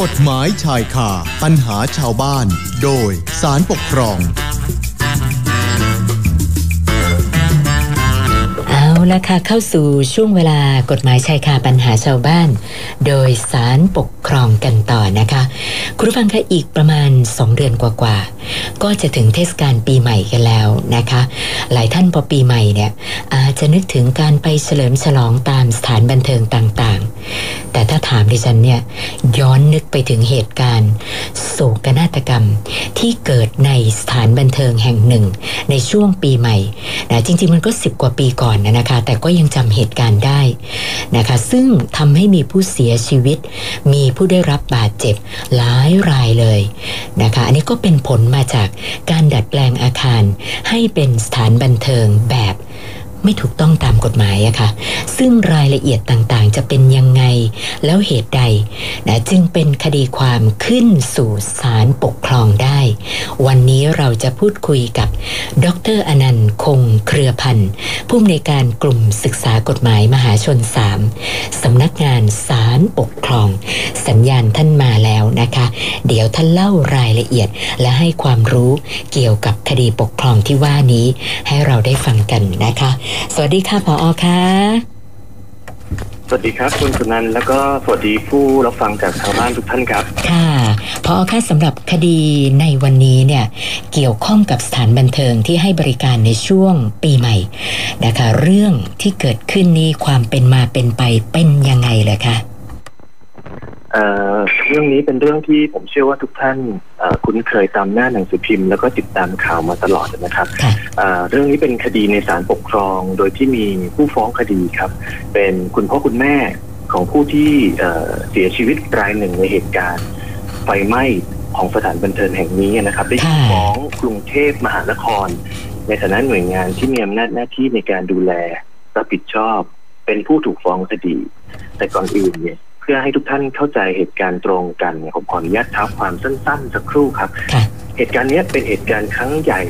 กฎหมายชายคาปัญหาชาวบ้าน โดยสารปกครอง เอาละค่ะเข้าสู่ช่วงเวลากฎหมายชายคาปัญหาชาวบ้าน โดยสารปกครองกันต่อนะคะ คุณผู้ฟังคะอีกประมาณ 2 เดือนกว่าๆ ก็จะถึงเทศกาลปีใหม่กันแล้วนะคะ หลายท่านพอปีใหม่เนี่ยอาจจะนึกถึงการไปเฉลิมฉลองตามสถานบันเทิงต่างๆ ถ้าถามดิฉันเนี่ยย้อนนึกไปถึงเหตุการณ์โศกนาฏกรรมที่เกิดในสถานบันเทิงแห่งหนึ่ง ในช่วงปีใหม่นะจริงๆมันก็10กว่าปีก่อนนะนะคะ แต่ก็ยังจำเหตุการณ์ได้นะคะ ซึ่งทำให้มีผู้เสียชีวิต มีผู้ได้รับบาดเจ็บหลายรายเลยนะคะ อันนี้ก็เป็นผลมาจากการดัดแปลงอาคารให้เป็นสถานบันเทิงแบบ ไม่ถูกต้องตามกฎหมายอะค่ะ ซึ่งรายละเอียดต่างๆ จะเป็นยังไง แล้วเหตุใดนะจึงเป็นคดีความขึ้นสู่ศาลปกครองได้ วันนี้เราจะพูดคุยกับ ดรอนันต์คงเครือพันธ์ผู้อำนวยการกลุ่มศึกษากฎหมายมหาชน 3 สำนักงานศาลปกครอง สัญญาณท่านมาแล้วนะคะ เดี๋ยวท่านเล่ารายละเอียดและให้ความรู้เกี่ยวกับคดีปกครองที่ว่านี้ ให้เราได้ฟังกันนะคะสวัสดีค่ะผออค่ะสวัสดีครับคุณสุนันท์แล้วก็สวัสดีผู้รับฟังจากทางบ้านทุกท่านครับ ค่ะพอค่ะสำหรับคดีในวันนี้เนี่ยเกี่ยวข้องกับสถานบันเทิงที่ให้บริการในช่วงปีใหม่นะคะเรื่องที่เกิดขึ้นนี้ความเป็นมาเป็นไปเป็นยังไงเลยคะเอ่อ เรื่องนี้เป็นเรื่องที่ผมเชื่อว่าทุกท่านเอ่อคุ้นเคยตามหน้าหนังสือพิมพ์ แล้วก็ติดตามข่าวมาตลอดนะครับค่ะเอ่อเรื่องนี้เป็นคดีในศาลปกครอง โดยที่มีผู้ฟ้องคดีครับ เป็นคุณพ่อคุณแม่ของผู้ที่เอ่อเสียชีวิตรายหนึ่งในเหตุการณ์ไฟไหม้ของสถานบันเทิงแห่งนี้นะครับ ได้ยื่นค่ะฟ้องกรุงเทพมหานคร ในฐานะหน่วยงานที่มีอำนาจหน้าที่ในการดูแลรับผิดชอบ เป็นผู้ถูกฟ้องคดี แต่ก่อนอื่นเนี่ยเพื่อให้ทุกท่านเข้าใจเหตุการณ์ตรงกันเนี่ยผมขออนุญาตเท้าความสั้นๆ สักครู่ครับค่ะเหตุการณ์เนี้ยเป็นเหตุการณ์ครั้งใหญ่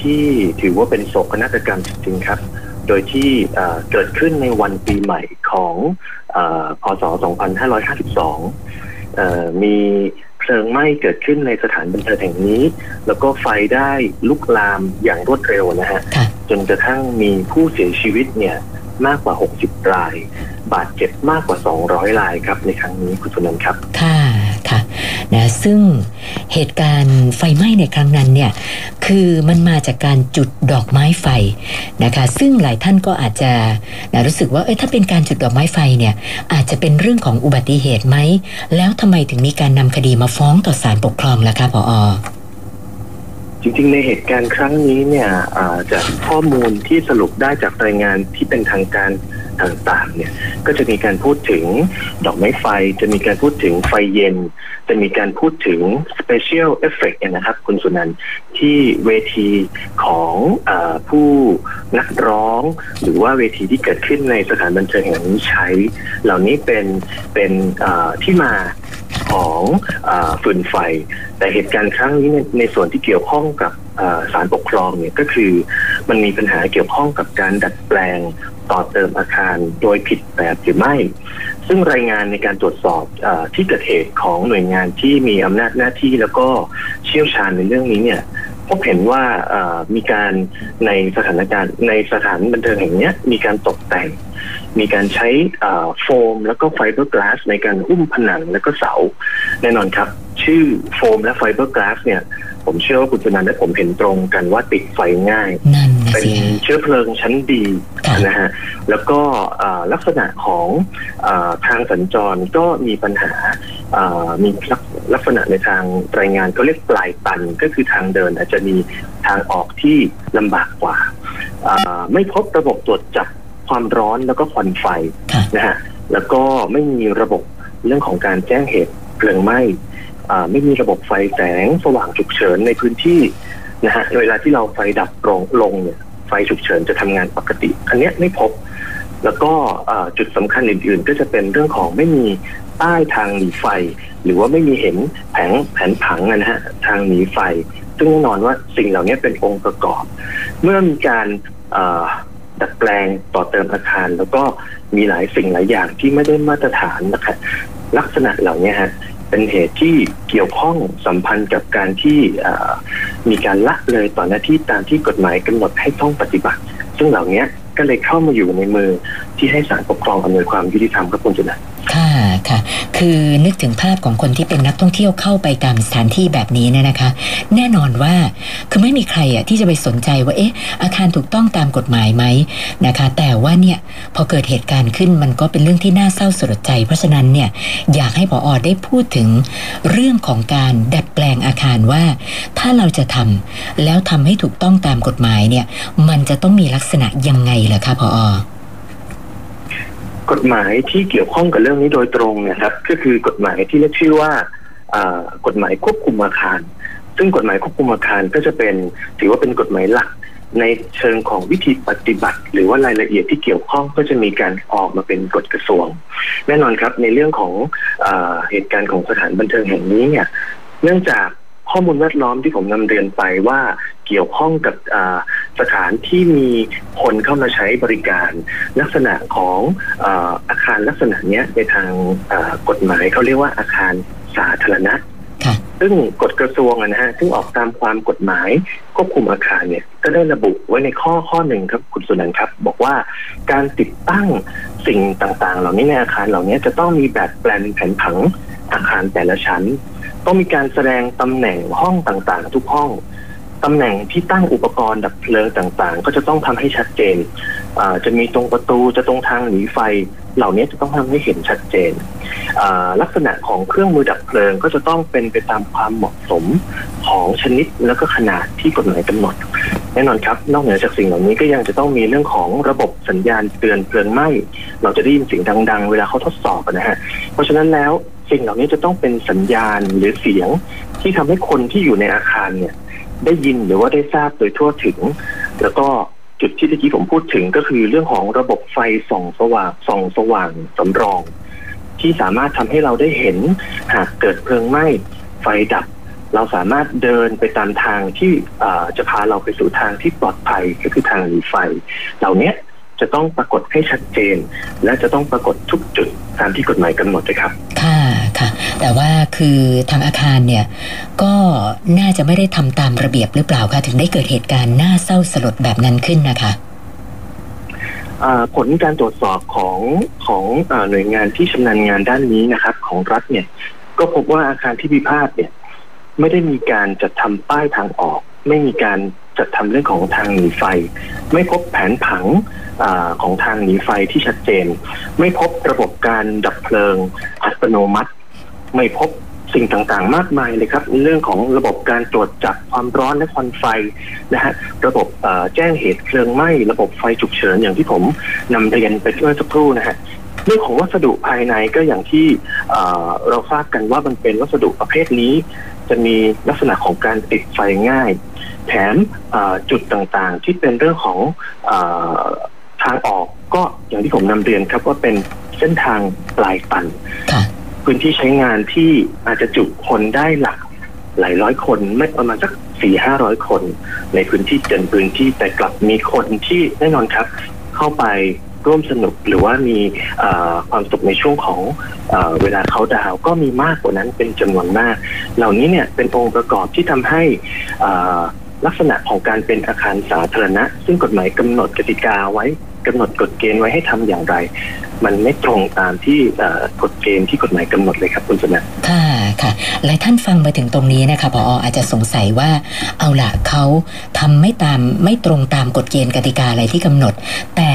ที่ถือว่าเป็นโศกนาฏกรรมจริงๆครับ โดยที่เอ่อเกิดขึ้นในวันปีใหม่ของเออพศ 2552เอ่อมีเพลิงไหม้เกิดขึ้นในสถานบันเทิงแห่งนี้ แล้วก็ไฟได้ลุกลามอย่างรวดเร็วนะฮะค่ะจนกระทั่งมีผู้เสียชีวิตเนี่ยมากกว่า 60 ราย บาดเจ็บมากกว่า 200รายครับในครั้งนี้คุณสุนันท์ครับ ค่ะค่ะนะซึ่งเหตุการณ์ไฟไหม้ในครั้งนั้นเนี่ยคือมันมาจากการจุดดอกไม้ไฟนะคะซึ่งหลายท่านก็อาจจะนะรู้สึกว่าเอ้ยถ้าเป็นการจุดดอกไม้ไฟเนี่ยอาจจะเป็นเรื่องของอุบัติเหตุไหม แล้วทำไมถึงมีการนำคดีมาฟ้องต่อศาลปกครองล่ะคะผอจริงๆ ในเหตุการณ์ครั้งนี้เนี่ยอ่าจากข้อมูลที่สรุปได้จากรายงานที่เป็นทางการ ต่างๆเนี่ยก็จะมีการพูดถึงดอกไม้ไฟ จะมีการพูดถึงไฟเย็น จะมีการพูดถึง special effect เนี่ยนะครับ คุณสุนันที่เวทีของอผู้นักร้อง หรือว่าเวทีที่เกิดขึ้นในสถานบันเทิงแห่งนี้ใช้ เหล่านี้เป็นเป็นที่มาของอฟืนไฟ แต่เหตุการณ์ครั้งนี้ในในส่วนที่เกี่ยวข้องกับอ่าศาลปกครองเนี่ยก็คือมันมีปัญหาเกี่ยวข้องกับการดัดแปลง ต่อเติมอาคารโดยผิดแบบหรือไม่ ซึ่งรายงานในการตรวจสอบอที่เกิดเหตุของหน่วยงานที่มีอำนาจหน้าที่แล้วก็เชี่ยวชาญในเรื่องนี้เนี่ยพบเห็นว่ามีการในสถานการณ์ในสถานบันเทิงแห่งนี้มีการตกแต่ง มีการใช้โฟม แล้วก็ไฟเบอร์กลาสในการหุ้มผนังแล้วก็เสา แน่นอนครับ ชื่อโฟมและไฟเบอร์กลาสเนี่ย ผมเชื่อว่าคุณสุนันและผมเห็นตรงกันว่าติดไฟง่ายนั่น เป็นสิฮะเชื้อเพลิงชั้นดีค่ะนะฮะแล้วก็อ่าลักษณะของอาทางสัญจรก็มีปัญหาอ่ามีลักลักษณะในทางรายงานก็เรียกปลายตันก็คือทางเดินอาจจะมีทางออกที่ลำบากกว่าอ่าไม่พบระบบตรวจจับความร้อนแล้วก็ควันไฟค่ะนะฮะแล้วก็ไม่มีระบบเรื่องของการแจ้งเหตุเพลิงไหม้อ่าไม่มีระบบไฟแสงสว่างฉุกเฉินในพื้นที่นะฮะเวลาที่เราไฟดับลงลงเนี่ย ไฟฉุกเฉินจะทำงานปกติ อันเนี้ยไม่พบ แล้วก็จุดสำคัญอื่น ๆ ก็จะเป็นเรื่องของไม่มีป้ายทางหนีไฟ หรือว่าไม่มีเห็นแผงแผนผังนะฮะทางหนีไฟ ซึ่งแน่นอนว่าสิ่งเหล่านี้เป็นองค์ประกอบ เมื่อมีการดัดแปลงต่อเติมอาคาร แล้วก็มีหลายสิ่งหลายอย่างที่ไม่ได้มาตรฐานนะคะลักษณะเหล่านี้ฮะเป็นเหตุที่เกี่ยวข้องสัมพันธ์กับการที่ มีการละเลยต่อหน้าที่ตามที่กฎหมายกำหนดให้ต้องปฏิบัติ ซึ่งเหล่านี้ก็เลยเข้ามาอยู่ในมือที่ให้ศาลปกครองอำนวยความยุติธรรมกับคุณจุนันาค่ะ คือนึกถึงภาพของคนที่เป็นนักท่องเที่ยวเข้าไปตามสถานที่แบบนี้เนี่ยนะคะ แน่นอนว่าคือไม่มีใครอะที่จะไปสนใจว่าเอ๊ะอาคารถูกต้องตามกฎหมายไหมนะคะ แต่ว่าเนี่ยพอเกิดเหตุการณ์ขึ้นมันก็เป็นเรื่องที่น่าเศร้าสลดใจ เพราะฉะนั้นเนี่ยอยากให้ผออได้พูดถึงเรื่องของการดัดแปลงอาคารว่า ถ้าเราจะทำแล้วทำให้ถูกต้องตามกฎหมายเนี่ยมันจะต้องมีลักษณะยังไงเหรอคะผอ กฎหมายที่เกี่ยวข้องกับเรื่องนี้โดยตรงนะครับ ก็คือกฎหมายที่เรียกชื่อว่ากฎหมายควบคุมอาคาร ซึ่งกฎหมายควบคุมอาคารก็จะเป็นถือว่าเป็นกฎหมายหลักในเชิงของวิธีปฏิบัติ หรือว่ารายละเอียดที่เกี่ยวข้องก็จะมีการออกมาเป็นกฎกระทรวง แน่นอนครับในเรื่องของอเหตุการณ์ของสถานบันเทิงแห่งนี้เนี่ยเนื่องจากข้อมูลแวดล้อมที่ผมนำเรียนไปว่า เกี่ยวข้องกับสถานที่มีคนเข้ามาใช้บริการ ลักษณะของอาคารลักษณะนี้ในทางกฎหมายเขาเรียกว่าอาคารสาธารณะซึ่งกฎกระทรวงนะฮะซึ่งออกตามความกฎหมายควบคุมอาคารเนี่ยก็ได้ระบุไว้ในข้อข้อหนึ่งครับคุณสุนันท์ครับ บอกว่าการติดตั้งสิ่งต่างๆ เหล่านี้ในอาคารเหล่านี้จะต้องมีแบบแปลนแผนผังอาคารแต่ละชั้น ต้องมีการแสดงตำแหน่งห้องต่างๆ ทุกห้อง ตำแหน่งที่ตั้งอุปกรณ์ดับเพลิงต่างๆ ก็จะต้องทำให้ชัดเจนจะมีตรงประตูจะตรงทางหนีไฟ เหล่านี้จะต้องทำให้เห็นชัดเจน ลักษณะของเครื่องมือดับเพลิงก็จะต้องเป็นไปตามความเหมาะสมของชนิดแล้วก็ขนาดที่กฎหมายกำหนด แน่นอนครับ นอกเหนือจากสิ่งเหล่านี้ก็ยังจะต้องมีเรื่องของระบบสัญญาณเตือนเพลิงไหม้เราจะได้ยินเสียงดังๆ เวลาเขาทดสอบนะฮะเพราะฉะนั้นแล้วสิ่งเหล่านี้จะต้องเป็นสัญญาณหรือเสียงที่ทำให้คนที่อยู่ในอาคารเนี่ย ได้ยินหรือว่าได้ทราบโดยทั่วถึง แล้วก็จุดที่เมื่อกี้ผมพูดถึงก็คือเรื่องของระบบไฟส่องสว่างส่องสว่างสำรอง ที่สามารถทำให้เราได้เห็นหากเกิดเพลิงไหม้ไฟดับ เราสามารถเดินไปตามทางที่จะพาเราไปสู่ทางที่ปลอดภัยก็คือทางหนีไฟ เหล่านี้จะต้องปรากฏให้ชัดเจน และจะต้องปรากฏทุกจุดตามที่กฎหมายกำหนดเลยครับ ค่ะ แต่ว่าคือทางอาคารเนี่ยก็น่าจะไม่ได้ทำตามระเบียบหรือเปล่าคะถึงได้เกิดเหตุการณ์น่าเศร้าสลดแบบนั้นขึ้นนะคะผลการตรวจสอบของของหน่วยงานที่ชำนาญงานด้านนี้นะครับ ของรัฐเนี่ยก็พบว่าอาคารที่พิพาทเนี่ยไม่ได้มีการจัดทำป้ายทางออก ไม่มีการจัดทำเรื่องของทางหนีไฟ ไม่พบแผนผังอของทางหนีไฟที่ชัดเจน ไม่พบระบบการดับเพลิงอัตโนมัติ ไม่พบสิ่งต่างๆ มากมายเลยครับ เรื่องของระบบการตรวจจับความร้อนและควันไฟนะฮะระบบแจ้งเหตุเพลิงไหม้ระบบไฟฉุกเฉินอย่างที่ผมนำเรียนไปเมื่อสักครู่นะฮะเรื่องของวัสดุภายในก็อย่างที่เราทราบกันว่ามันเป็นวัสดุประเภทนี้ จะมีลักษณะของการติดไฟง่าย แถมจุดต่างๆ ที่เป็นเรื่องของอทางออกก็อย่างที่ผมนำเรียนครับว่าเป็นเส้นทางปลายตัน พื้นที่ใช้งานที่อาจจะจุคนได้หลักหลายร้อยคนไม่ประมาณสักสี่ห้าร้อยคน ในพื้นที่เต็มพื้นที่แต่กลับมีคนที่แน่นอนครับ เข้าไปร่วมสนุกหรือว่ามีความสุขในช่วงของเอเวลาเขาดาวก็มีมากกว่านั้นเป็นจำนวนมาก เหล่านี้เนี่ยเป็นองค์ประกอบที่ทำให้ลักษณะของการเป็นอาคารสาธารณะ ซึ่งกฎหมายกำหนดกติกาไว้ กำหนดกฎเกณฑ์ไว้ให้ทำอย่างไร มันไม่ตรงตามที่กฎเกณฑ์ที่กฎหมายกำหนดเลยครับคุณสนะค่ะค่ะหลายท่านฟังมาถึงตรงนี้นะคะพออาจจะสงสัยว่าเอาละเขาทำไม่ตามไม่ตรงตามกฎเกณฑ์กติกาอะไรที่กำหนด แต่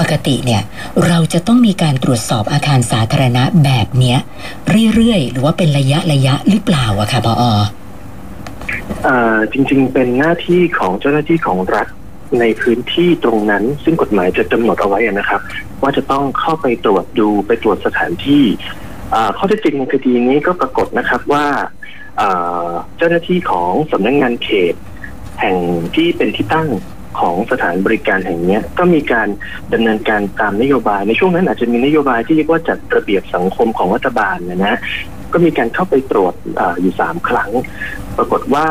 ปกติเนี่ยเราจะต้องมีการตรวจสอบอาคารสาธารณะแบบเนี้ยเรื่อยๆ หรือว่าเป็นระยะระยะหรือเปล่าอะค่ะพอจริงๆเป็นหน้าที่ของเจ้าหน้าที่ของรัฐ ในพื้นที่ตรงนั้น ซึ่งกฎหมายจะกำหนดเอาไว้นะครับ ว่าจะต้องเข้าไปตรวจดูไปตรวจสถานที่ข้อเท็จจริงในคดีนี้ก็ปรากฏนะครับว่าเจ้าหน้าที่ของสำนักงงานเขต แห่งที่เป็นที่ตั้งของสถานบริการแห่งนี้ก็มีการดำเนินการตามนโยบาย ในช่วงนั้นอาจจะมีนโยบายที่เรียกว่าจัดระเบียบสังคมของรัฐบาลนะนะก็มีการเข้าไปตรวจออยู่สามครั้ง ปรากฏว่า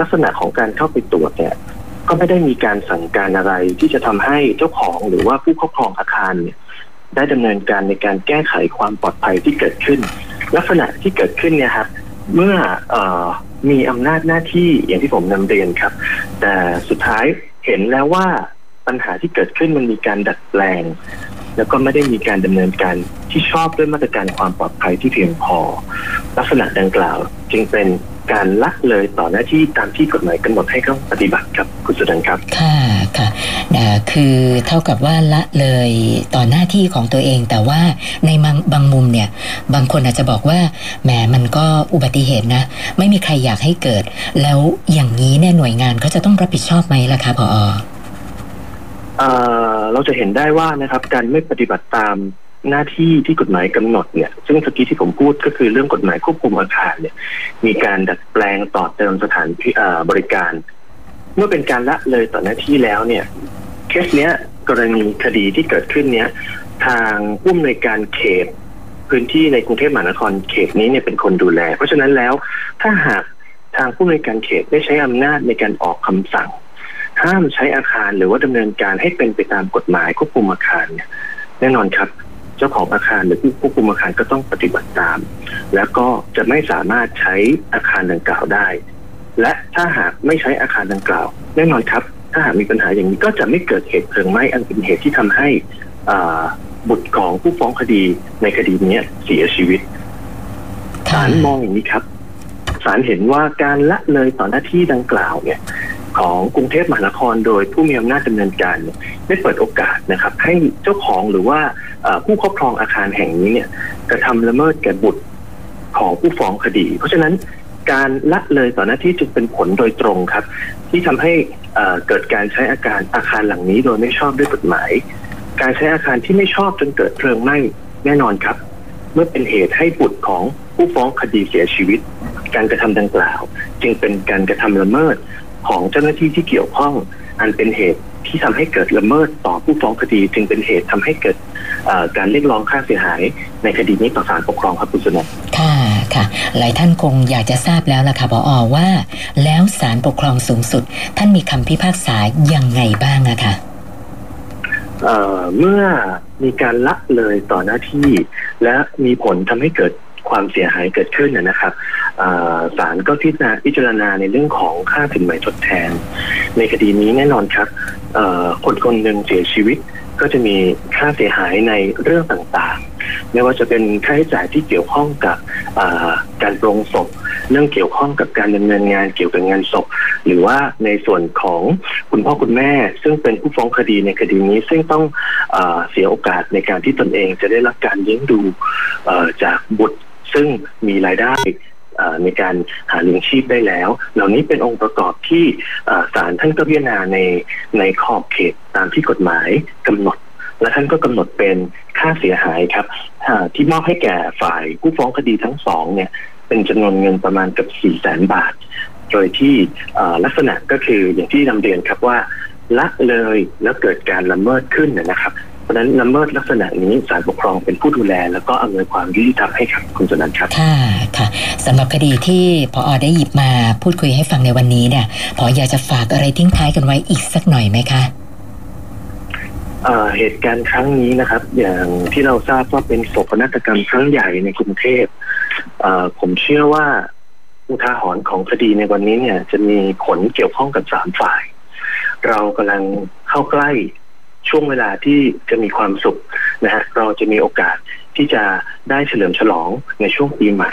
ลักษณะของการเข้าไปตรวจเนี่ย ก็ไม่ได้มีการสั่งการอะไรที่จะทำให้เจ้าของหรือว่าผู้ครอบครองอาคารเนี่ยได้ดำเนินการในการแก้ไขความปลอดภัยที่เกิดขึ้น ลักษณะที่เกิดขึ้นเนี่ยครับเมื่ออมีอำนาจหน้าที่อย่างที่ผมนำเรียนครับ แต่สุดท้ายเห็นแล้วว่าปัญหาที่เกิดขึ้นมันมีการดัดแปลง แล้วก็ไม่ได้มีการดำเนินการที่ชอบด้วยมาตรการความปลอดภัยที่เพียงพอ ลักษณะดังกล่าว จึงเป็นการละเลยต่อหน้าที่ตามที่กฎหมายกำหนดให้ต้องปฏิบัติครับคุณสุดันครับ ค่ะค่ะคือเท่ากับว่าละเลยต่อหน้าที่ของตัวเอง แต่ว่าในบางบางมุมเนี่ย บางคนอาจจะบอกว่าแหมมันก็อุบัติเหตุนะ ไม่มีใครอยากให้เกิด แล้วอย่างนี้เนี่ยหน่วยงานเขาจะต้องรับผิดชอบไหมล่ะคะพอ เราจะเห็นได้ว่านะครับการไม่ปฏิบัติตามหน้าที่ที่กฎหมายกำหนดเนี่ย ซึ่งสกี้ที่ผมพูดก็คือเรื่องกฎหมายควบคุมอาคารเนี่ย มีการดัดแปลงต่อเติมสถานที่บริการ เมื่อเป็นการละเลยต่อหน้าที่แล้วเนี่ยเคสเนี้ยกรณีคดีที่เกิดขึ้นเนี้ยทางผู้อำนวยการเขต พื้นที่ในกรุงเทพมหานครเขตนี้เนี่ยเป็นคนดูแล เพราะฉะนั้นแล้วถ้าหากทางผู้อำนวยการเขตได้ใช้อำนาจในการออกคำสั่ง ห้ามใช้อาคารหรือว่าดำเนินการให้เป็นไปตามกฎหมายควบคุมอาคารเนี่ยแน่นอนครับ เจ้าของอาคารหรือผู้ควบคุมอาคารก็ต้องปฏิบัติตาม แล้วก็จะไม่สามารถใช้อาคารดังกล่าวได้ และถ้าหากไม่ใช้อาคารดังกล่าว แน่นอนครับ ถ้าหากมีปัญหาอย่างนี้ก็จะไม่เกิดเหตุเพลิงไหม้อันเป็นเหตุที่ทำให้อ่าบุตรของผู้ฟ้องคดีในคดีนี้เสียชีวิตศาลมองอย่างนี้ครับศาลเห็นว่าการละเลยต่อหน้าที่ดังกล่าวเนี่ย ของกรุงเทพมหานครโดยผู้มีอำนาจดำเนินการเนี่ยได้เปิดโอกาสนะครับให้เจ้าของหรือว่าผู้ครอบครองอาคารแห่งนี้เนี่ยกระทำละเมิดแก่บุตรของผู้ฟ้องคดี เพราะฉะนั้นการละเลยต่อหน้าที่จึงเป็นผลโดยตรงครับ ที่ทำให้เกิดการใช้อาการอาคารหลังนี้โดยไม่ชอบด้วยกฎหมาย การใช้อาคารที่ไม่ชอบจนเกิดเพลิงไหม้แน่นอนครับ เมื่อเป็นเหตุให้บุตรของผู้ฟ้องคดีเสียชีวิต การกระทำดังกล่าว จึงเป็นการกระทำละเมิด ของเจ้าหน้าที่ที่เกี่ยวข้อง อันเป็นเหตุที่ทำให้เกิดละเมิดต่อผู้ฟ้องคดี จึงเป็นเหตุทำให้เกิดเอ่อการเรียกร้องค่าเสียหาย ในคดีนี้ต่อศาลปกครองครับคุณสนค่ะค่ะ หลายท่านคงอยากจะทราบแล้วล่ะค่ะพออว่า แล้วศาลปกครองสูงสุด ท่านมีคำพิพากษายังไงบ้างอะคะเอ่อเมื่อมีการละเลยต่อหน้าที่ และมีผลทำให้เกิด ความเสียหายเกิดขึ้นนะนะครับศาลก็พิจารณาพิจารณาในเรื่องของค่าสินไหม่ทดแทน ในคดีนี้แน่นอนครับคนคนหนึ่งเสียชีวิตก็จะมีค่าเสียหายในเรื่องต่างๆ ไม่ว่าจะเป็นค่าใช้จ่ายที่เกี่ยวข้องกับการปรงศพ เรื่องเกี่ยวข้องกับการดำเนินงานเกี่ยวกับงานศพ หรือว่าในส่วนของคุณพ่อคุณแม่ ซึ่งเป็นผู้ฟ้องคดีในคดีนี้ ซึ่งต้องเอเสียโอกาสในการที่ตนเองจะได้รับการเลี้ยงดูจากบุตร ซึ่งมีรายได้ในการหาเลี้ยงชีพได้แล้ว เหล่านี้เป็นองค์ประกอบที่ศาลท่านก็พิจารณาในในขอบเขตตามที่กฎหมายกำหนด และท่านก็กำหนดเป็นค่าเสียหายครับที่มอบให้แก่ฝ่ายผู้ฟ้องคดีทั้งสองเนี่ยเป็นจำนวนเงินประมาณกับ4แสนบาท โดยที่ลักษณะก็คืออย่างที่นำเรียนครับว่าละเลยแล้วเกิดการละเมิดขึ้นนนะครับ เพราะฉะนั้นละเมิดลักษณะนี้ศาลปกครองเป็นผู้ดูแล แล้วก็อำนวยความยุติธรรมให้ครับคุณสนันท์ครับค่ะค่ะสำหรับคดีที่พออได้หยิบมาพูดคุยให้ฟังในวันนี้เนี่ยพออยากจะฝากอะไรทิ้งท้ายกันไว้อีกสักหน่อยไหมคะเอ่อเหตุการณ์ครั้งนี้นะครับ อย่างที่เราทราบว่าเป็นโศกนาฏกรรมครั้งใหญ่ในกรุงเทพเอ่อผมเชื่อว่าอุทาหรณ์ของคดีในวันนี้เนี่ย จะมีผลเกี่ยวข้องกับสามฝ่าย เรากำลังเข้าใกล้ ช่วงเวลาที่จะมีความสุขนะฮะเราจะมีโอกาสที่จะได้เฉลิมฉลองในช่วงปีใหม่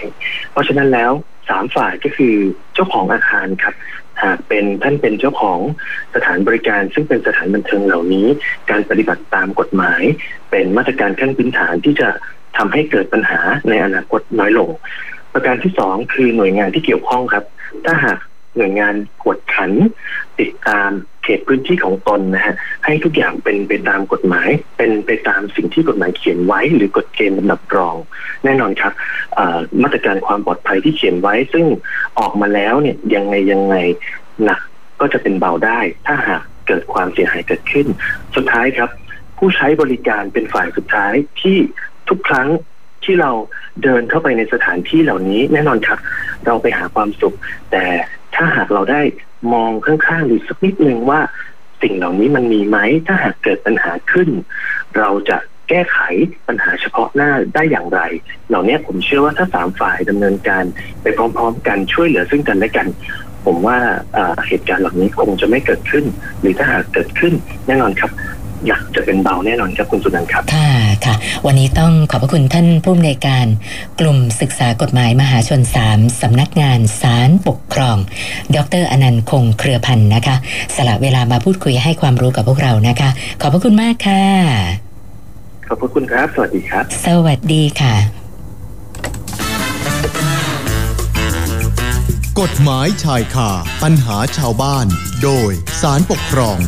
เพราะฉะนั้นแล้วสามฝ่ายก็คือเจ้าของอาคารครับหากเป็นท่านเป็นเจ้าของสถานบริการซึ่งเป็นสถานบันเทิงเหล่านี้ การปฏิบัติตามกฎหมาย เป็นมาตรการขั้นพื้นฐานที่จะทำให้เกิดปัญหาในอนาคตน้อยลง ประการที่สองคือหน่วยงานที่เกี่ยวข้องครับ ถ้าหากหน่วยงานกวดขัน ติดตาม ตพื้นที่ของตนนะฮะให้ทุกอย่างเป็นไปตามกฎหมาย เป็นไปตามสิ่งที่กฎหมายเขียนไว้ หรือกฎเกณฑ์ลำดับรอง แน่นอนครับมาตรการความปลอดภัยที่เขียนไว้ ซึ่งออกมาแล้วเนี่ยยังไงยังไงหนักก็จะเป็นเบาได้ ถ้าหากเกิดความเสียหายเกิดขึ้น สุดท้ายครับ ผู้ใช้บริการเป็นฝ่ายสุดท้ายที่ทุกครั้งที่เราเดินเข้าไปในสถานที่เหล่านี้ แน่นอนครับ เราไปหาความสุข แต่ถ้าหากเราได้ มองข้างๆดูสักนิดนึงว่าสิ่งเหล่านี้มันมีไหมถ้าหากเกิดปัญหาขึ้น เราจะแก้ไขปัญหาเฉพาะหน้าได้อย่างไร เหล่านี้ผมเชื่อว่าถ้าสามฝ่ายดำเนินการไปพร้อม ๆ กันช่วยเหลือซึ่งกันและกัน ผมว่าเหตุการณ์เหล่านี้คงจะไม่เกิดขึ้น หรือถ้าหากเกิดขึ้นแน่นอนครับ อยากจะเป็นเบาแน่นอนครับคุณสุนันท์ครับ ค่ะค่ะ วันนี้ต้องขอบพระคุณท่านผู้อำนวยการ กลุ่มศึกษากฎหมายมหาชนสามสำนักงานศาลปกครอง ดรอนันต์คงเครือพันธ์นะคะ สละเวลามาพูดคุยให้ความรู้กับพวกเรานะคะ ขอบพระคุณมากค่ะ ขอบพระคุณครับ สวัสดีครับ สวัสดีค่ะ กฎหมายชายคาปัญหาชาวบ้าน โดยสารปกครอง